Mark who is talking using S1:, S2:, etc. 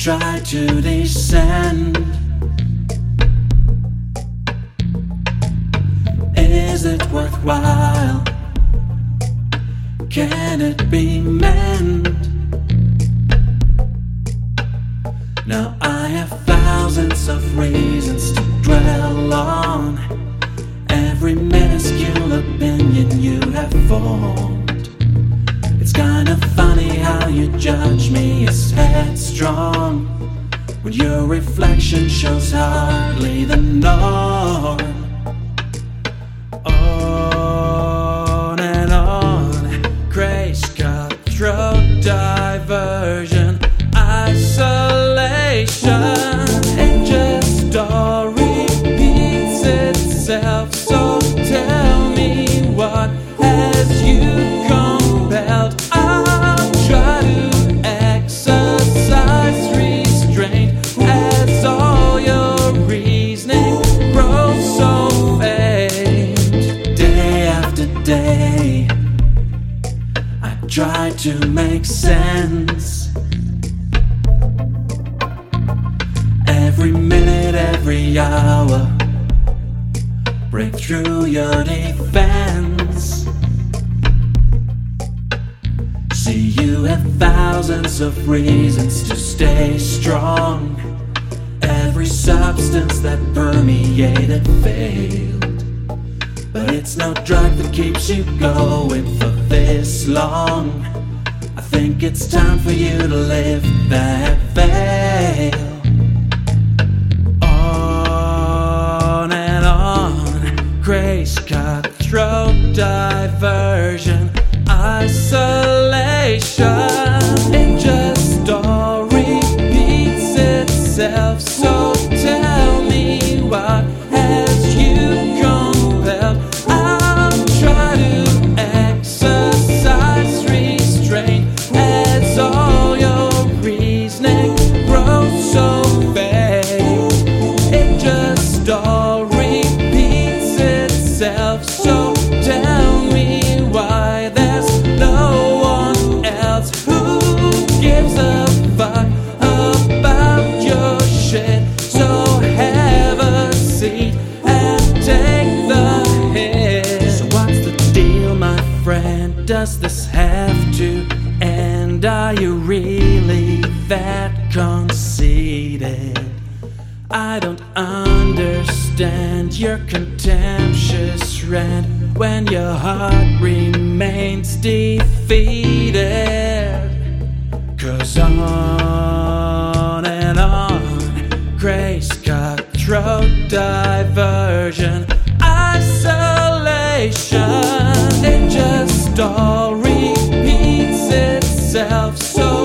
S1: try to descend. Is it worthwhile? Can it be mend? Now I have thousands of reasons to dwell on every minuscule headstrong when your reflection shows hardly the norm. On and on, grace, cutthroat, diversion, try to make sense. Every minute, every hour, break through your defense. See, you have thousands of reasons to stay strong. Every substance that permeated failed. But it's no drug that keeps you going for this long. I think it's time for you to live that veil. On and on, grace, cutthroat, diversion, isolation. really that conceited. I don't understand your contemptuous rant when your heart remains defeated. Cause on and on, grace cutthroat diversion, isolation, it just all repeats itself so.